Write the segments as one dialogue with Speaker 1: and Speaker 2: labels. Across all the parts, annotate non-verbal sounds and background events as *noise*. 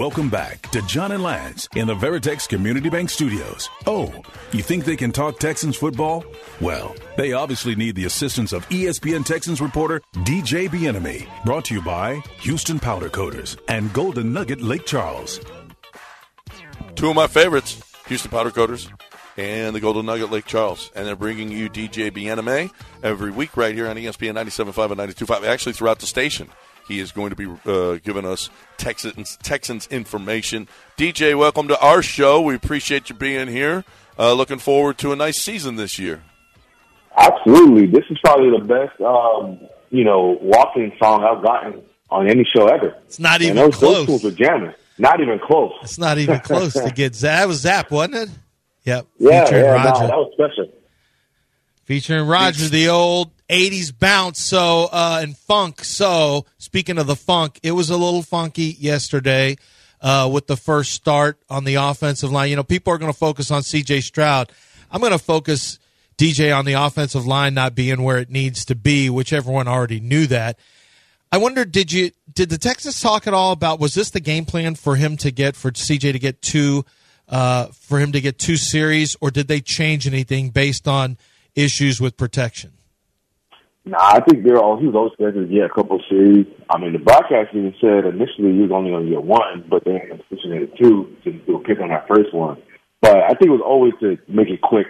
Speaker 1: Welcome back to John and Lance in the Veritex Community Bank Studios. Oh, you think they can talk Texans football? Well, they obviously need the assistance of ESPN Texans reporter DJ Bien-Aime. Brought to you by Houston Powder Coaters and Golden Nugget Lake Charles.
Speaker 2: Two of my favorites, Houston Powder Coaters and the Golden Nugget Lake Charles. And they're bringing you DJ Bien-Aime every week right here on ESPN 97.5 and 92.5, actually throughout the station. He is going to be uh, giving us Texans, Texans information. DJ, welcome to our show. We appreciate you being here. Uh, looking forward to a nice season this year.
Speaker 3: Absolutely. This is probably the best, um, you know, walking song I've gotten on any show ever.
Speaker 4: It's not even
Speaker 3: those,
Speaker 4: close.
Speaker 3: Those fools are jamming. Not even close.
Speaker 4: It's not even *laughs* close to get Zapp. That was Zapp, wasn't it? Yep.
Speaker 3: Yeah,
Speaker 4: Featuring
Speaker 3: yeah,
Speaker 4: Roger.
Speaker 3: no, that was special.
Speaker 4: Featuring Roger, the old 80s bounce, so, uh, and funk. So, speaking of the funk, it was a little funky yesterday uh, with the first start on the offensive line. You know, people are going to focus on CJ Stroud. I'm going to focus DJ on the offensive line not being where it needs to be, which everyone already knew that. I wonder, did you did the texas talk at all about was this the game plan for him to get for CJ to get two uh, for him to get two series, or did they change anything based on issues with protection?
Speaker 3: Nah, I think they're all. He was always scheduled to get a couple of series. I mean, the broadcast even said initially he was only going to get one, but then ended up switching it to two to do a pick on that first one. But I think it was always to make it quick.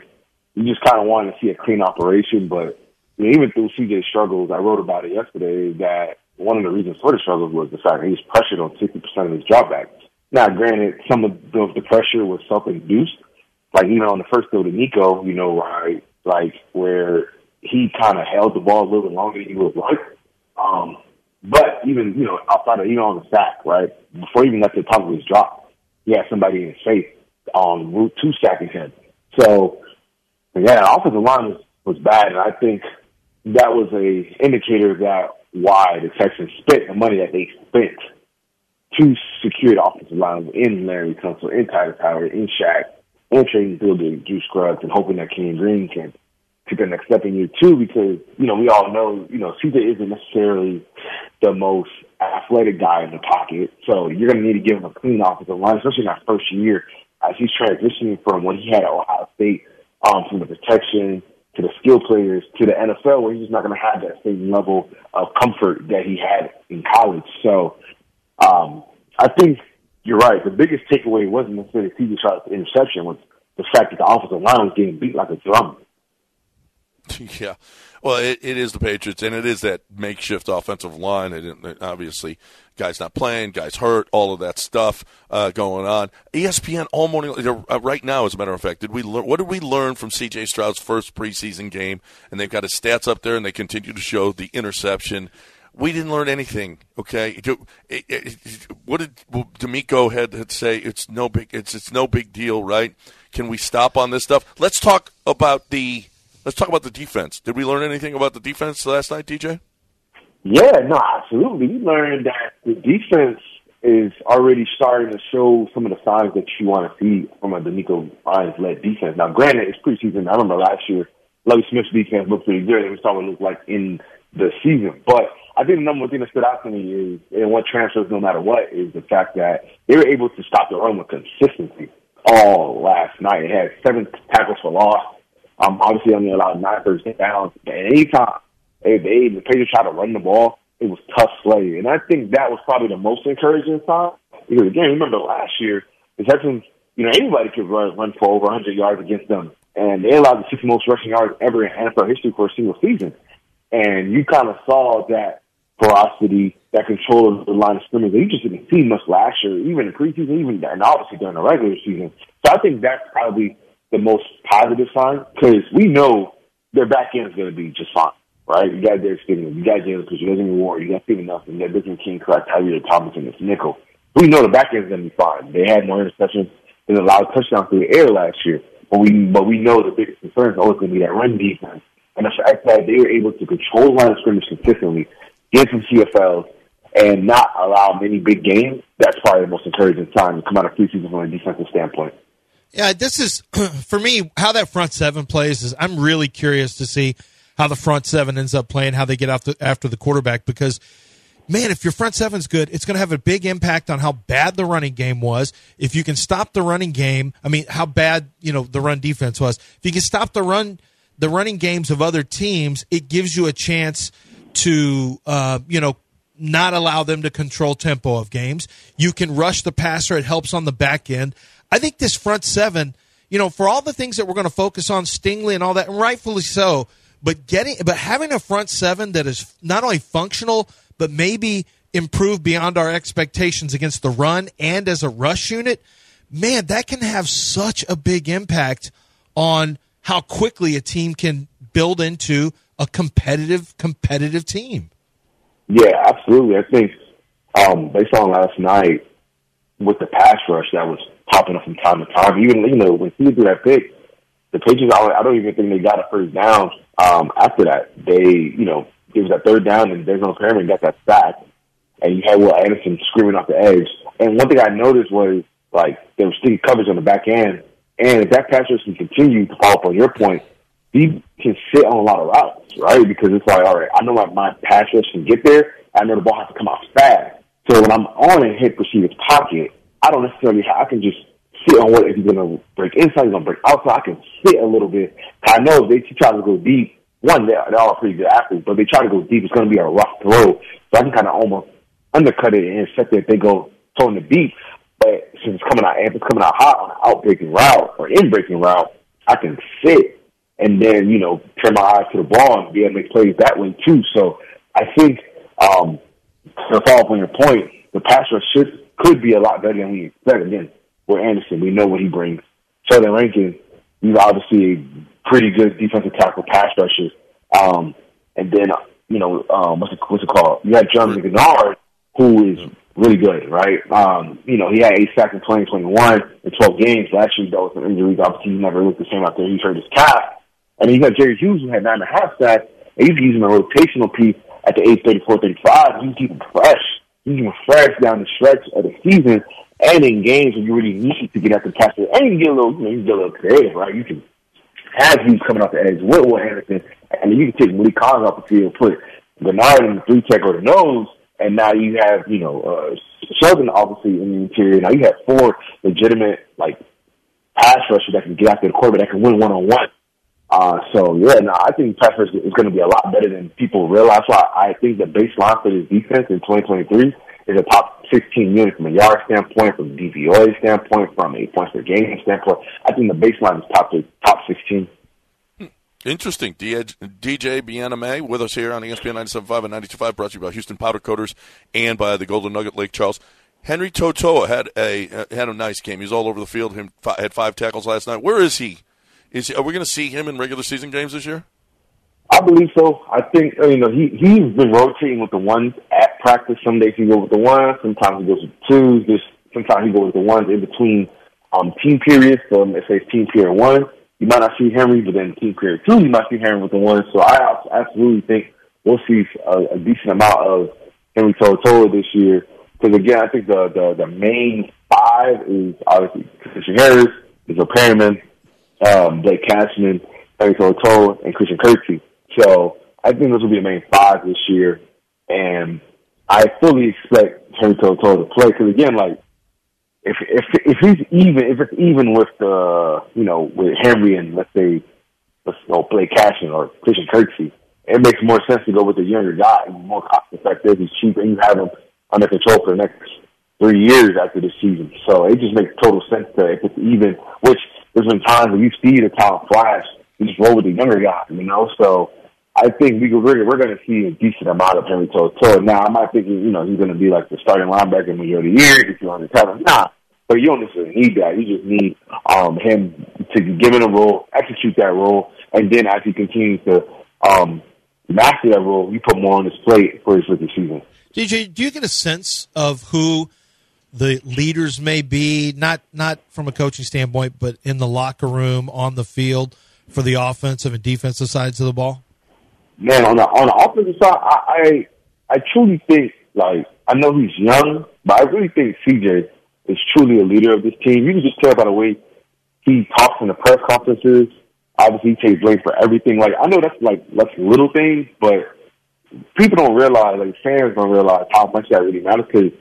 Speaker 3: You just kind of wanted to see a clean operation. But you know, even through CJ's struggles, I wrote about it yesterday that one of the reasons for the struggles was the fact that he was pressured on 60% of his dropbacks. Now, granted, some of the pressure was self-induced. Like even on the first throw to Nico, you know, right, like where he kind of held the ball a little bit longer than he would like. Um, but even, you know, outside of, even on the sack, right, before even got the top of his drop, he had somebody in his face on route two sacking him. So, yeah, the offensive line was, was bad, and I think that was a indicator that why the Texans spent the money that they spent to secure the offensive line in Laremy Tunsil, in Tyler Power, in Shaq, and trading Builder, Drew Scruggs, and hoping that Ken Green can take the next step in year two because, you know, we all know, you know, CJ isn't necessarily the most athletic guy in the pocket. So you're going to need to give him a clean offensive line, especially in that first year as he's transitioning from when he had at Ohio State, um, from the protection to the skill players to the NFL where he's just not going to have that same level of comfort that he had in college. So, um, I think you're right. The biggest takeaway wasn't necessarily CJ Stroud's interception, was the fact that the offensive line was getting beat like a drum. *laughs*
Speaker 2: Yeah, well, it, it is the Patriots, and it is that makeshift offensive line. And obviously, guys not playing, guys hurt, all of that stuff uh, going on. ESPN all morning, uh, right now, as a matter of fact, did we learn? What did we learn from C.J. Stroud's first preseason game? And they've got his stats up there, and they continue to show the interception. We didn't learn anything. Okay, it, it, what did DeMeco had say? It's no big. It's it's no big deal, right? Can we stop on this stuff? Let's talk about the Let's talk about the defense. Did we learn anything about the defense last night, DJ?
Speaker 3: Yeah, no, absolutely. We learned that the defense is already starting to show some of the signs that you want to see from a DeMeco Ryans led defense. Now, granted, it's preseason. I remember last year, Lovie Smith's defense looked pretty good, It was what it looked like in the season. But I think the number one thing that stood out to me is, and what transfers no matter what, is the fact that they were able to stop the run with consistency all last night. It had seven tackles for loss. Um, obviously only allowed nine first downs. And anytime they, they, the Patriots tried to run the ball, it was tough sledding. And I think that was probably the most encouraging sign. Because again, remember last year, the Texans, you know, anybody could run, run for over 100 yards against them. And they allowed the sixth most rushing yards ever in NFL history for a single season. And you kind of saw that ferocity, that control of the line of scrimmage that you just didn't see much last year, even in preseason, even and obviously during the regular season. So I think that's probably the most positive sign because we know their back end is going to be just fine, right? You got Derek Stingley, you got Jalen because you got Jimmy Ward, you got Steven Nelson, you got Benjamin King, correct, Tyree Thompson, it's nickel. We know the back end is going to be fine. They had more interceptions and a lot of touchdowns through the air last year, but we but we know the biggest concern is always going to be that run defense. And the fact that they were able to control the line of scrimmage consistently, get some TFLs, and not allow many big games, that's probably the most encouraging time to come out of preseason from a defensive standpoint.
Speaker 4: Yeah, this is *clears throat* for me how that front seven plays is I'm really curious to see how the front seven ends up playing, how they get after after the quarterback because man, if your front seven's good, it's going to have a big impact on how bad the running game was. If you can stop the running game, I mean, how bad you know the run defense was. If you can stop the run, the running games of other teams, it gives you a chance to uh, you know not allow them to control tempo of games. You can rush the passer; it helps on the back end. I think this front seven, you know, for all the things that we're going to focus on, Stingley and all that, and rightfully so. But getting, but having a front seven that is not only functional but maybe improved beyond our expectations against the run and as a rush unit, man, that can have such a big impact on how quickly a team can build into a competitive, competitive team.
Speaker 3: Yeah, absolutely. I think um, based on last night with the pass rush that was popping up from time to time, even you know when he threw that pick, the Patriots I don't even think they got a first down um, after that. They you know it was that third down and no Cameron got that sack, and you had Will Anderson screaming off the edge. And one thing I noticed was like there was sticky coverage on the back end, and if that pass rush can continue to follow up on your point, he can sit on a lot of routes, right? Because it's like, all right, I know my, my pass rush can get there. I know the ball has to come out fast. So when I'm on and hit receiver's pocket, I don't necessarily have, I can just sit on what if he's to break inside, he's to break outside. I can sit a little bit. I know if they try to go deep, one, they're, they're all pretty good athletes, but they try to go deep. It's to be a rough throw. So I can kind of almost undercut it and it if they go towing the deep. But since it's coming out, if it's coming out hot on an out breaking route or in breaking route, I can sit and then, you know, turn my eyes to the ball and be able to make plays that way too. So I think, um, to follow up on your point, the pass rush should, could be a lot better than we expect. Again, with Anderson, we know what he brings. Sheldon Rankins, he's obviously a pretty good defensive tackle pass rushers. Um, and then, you know, um, what's it, what's it called? You had Jonathan Greenard, who is really good, right? Um, you know, he had eight sacks in 2021 in 12 games. Last year, though, with some injuries, obviously, he never looked the same out there. He's hurt his calf. And then you got Jerry Hughes, who had nine and a half sacks, and he's using a rotational piece at the age 34, 35. You can keep him fresh. You can fresh down the stretch of the season and in games when you really need to get at the passer. And you get a little, you know, you get a little creative, right? You can have Hughes coming off the edge with Will Anderson, and you can take Maliek Collins off the field, put Bernard in the three tech or the nose, and now you have, you know, uh, Sheldon obviously in the interior. Now you have four legitimate, like, pass rushers that can get after the quarterback that can win one on one. Uh, so yeah, no, I think rush is going to be a lot better than people realize. Why I think the baseline for this defense in 2023 is a top 16 unit from a yard standpoint, from a DVOA standpoint, from a points per game standpoint. I think the baseline is top top 16.
Speaker 2: Interesting. DJ May with us here on ESPN 97.5 and 92.5, brought to you by Houston Powder Coaters and by the Golden Nugget Lake Charles. Henry To'oTo'o had a had a nice game. He's all over the field. Him had five tackles last night. Where is he? Is are we going to see him in regular season games this year?
Speaker 3: I believe so. I think uh, you know he he's been rotating with the ones at practice. Some days he goes with the ones, sometimes he goes with the twos. Just sometimes he goes with the ones in between um, team periods. So let's say team period one, you might not see Henry, but then team period two, you might see Henry with the ones. So I absolutely think we'll see a, a decent amount of Henry To'oTo'o this year. Because again, I think the, the the main five is obviously Christian Harris, Joe Perryman, um, Blake Cashman, Henry To'oTo'o, and Christian Kirksey. So I think this will be the main five this year, and I fully expect Henry To'oTo'o to play because again, like if if if he's even if it's even with the you know with Henry and let's say let's go play Cashman or Christian Kirksey, it makes more sense to go with the younger guy. He's more cost effective. He's cheaper. And you have him under control for the next three years after this season. So it just makes total sense to if it's even. Which there's been times when you see the talent flash, you just roll with the younger guy. You know, so I think we we're, we're going to see a decent amount of Henry To'oTo'o. Now, I'm not thinking, you know, he's going to be like the starting linebacker majority of the year if you want to tell him. Nah, but you don't necessarily need that. You just need um, him to give him a role, execute that role, and then as he continues to um, master that role, you put more on his plate for his rookie season.
Speaker 4: DJ, do you get a sense of who the leaders may be, not not from a coaching standpoint, but in the locker room, on the field, for the offensive and defensive sides of the ball?
Speaker 3: man, on the on the offensive side, I I, I truly think like I know he's young, but I really think CJ is truly a leader of this team. You can just tell by the way he talks in the press conferences. Obviously, he takes blame for everything. Like I know that's like that's little things, but people don't realize, like fans don't realize how much that really matters because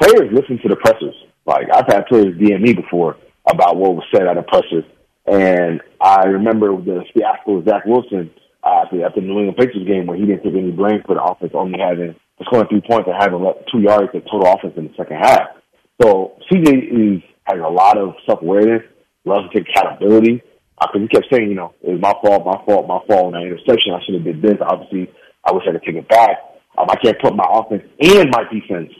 Speaker 3: players listen to the pressers. Like I've had players DM me before about what was said at a presser, and I remember the fiasco with Zach Wilson uh, the New England Patriots game where he didn't take any blame for the offense only having scoring three points and having two yards of total offense in the second half. So CJ is has a lot of self awareness, loves to take accountability. Because uh, he kept saying, you know, it was my fault, my fault, my fault, and that interception. I should have did this. Obviously, I wish I could take it back. Um, I can't put my offense and my defense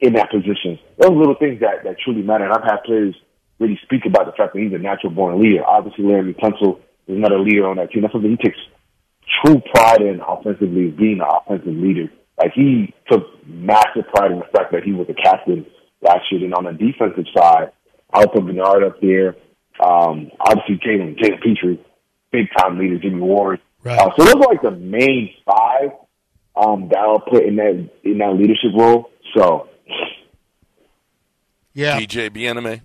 Speaker 3: in that position. Those little things that, that truly matter. And I've had players really speak about the fact that he's a natural born leader. Obviously, Laremy Tunsil is another leader on that team. That's something he takes true pride in offensively, being an offensive leader. Like he took massive pride in the fact that he was a captain last year. And on the defensive side, I'll put Bernard up there. Um, obviously, Jalen, Jalen Pitre, big time leader, Jimmy Ward. Right. Uh, so those are like the main five um, that I'll put in that in that leadership role. So,
Speaker 4: yeah,
Speaker 2: DJ Bien-Aime.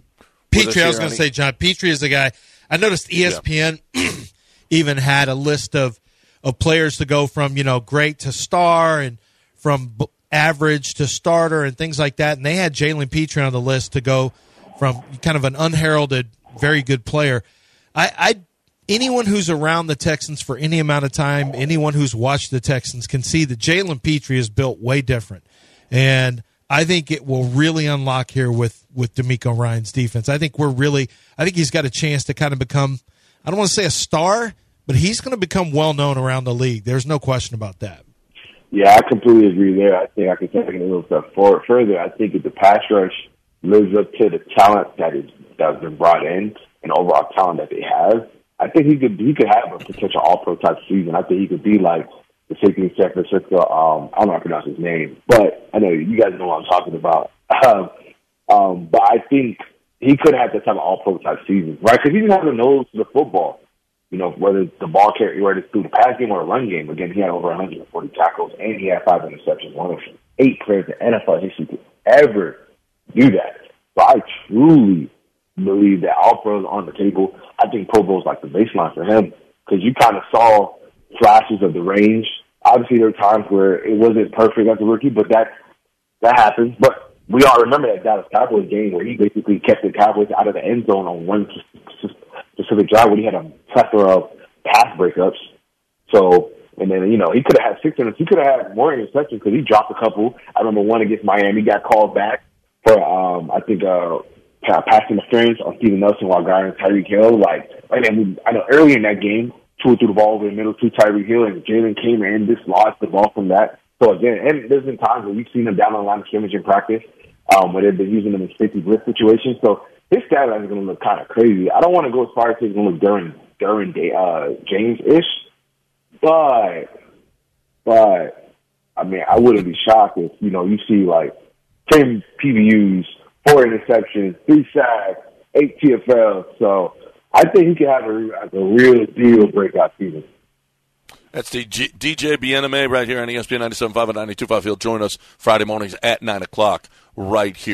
Speaker 4: Pitre, I was going to say John Pitre is the guy. I noticed ESPN yeah. *clears throat* even had a list of of players to go from you know great to star and from average to starter and things like that. And they had Jalen Pitre on the list to go from kind of an unheralded, very good player. I, I anyone who's around the Texans for any amount of time, anyone who's watched the Texans can see that Jalen Pitre is built way different. And I think it will really unlock here with, with DeMeco Ryans defense. I think we're really, I think he's got a chance to kind of become, I don't want to say a star, but he's going to become well known around the league. There's no question about that.
Speaker 3: Yeah, I completely agree there. I think I can take it a little step forward further. I think if the pass rush lives up to the talent that is that's been brought in and overall talent that they have, I think he could he could have a potential All Pro type season. I think he could be like the safety in San Francisco. Um, I don't know how to pronounce his name, but I know you guys know what I'm talking about. Um, *laughs* um, but I think he could have that type of All Pro type season, right? Because he didn't have a nose to the football. You know, whether the ball carry, whether it's through the pass game or the run game. Again, he had over 140 tackles and he had five interceptions. One of eight players in NFL history to ever do that. So I truly believe that all pros on the table. I think Pro Bowl is like the baseline for him because you kind of saw flashes of the range. Obviously, there were times where it wasn't perfect as a rookie, but that that happens. But we all remember that Dallas Cowboys game where he basically kept the Cowboys out of the end zone on one specific drive where he had a plethora of pass breakups. So, and then you know he could have had six interceptions. He could have had more interceptions because he dropped a couple. I remember one against Miami got called back for um I think uh pass interference on Steven Nelson while guarding Tyreek Hill. Like, and then I know early in that game, through the ball over the middle to Tyreek Hill, and Jalen came in dislodged the ball from that. So again, and there's been times where we've seen him down on the line of scrimmage in practice, um, where they've been using him in safety blitz situations. So his stat line is going to look kind of crazy. I don't want to go as far as he's going to look during during uh, James ish, but but I mean, I wouldn't be shocked if you know you see like ten PBUs four interceptions, three sacks, eight TFLs. So I think he could have a, a real deal breakout season.
Speaker 2: That's the G- DJ Bien-Aime right here on ESPN 97.5 and 92.5. He'll join us Friday mornings at 9 o'clock right here.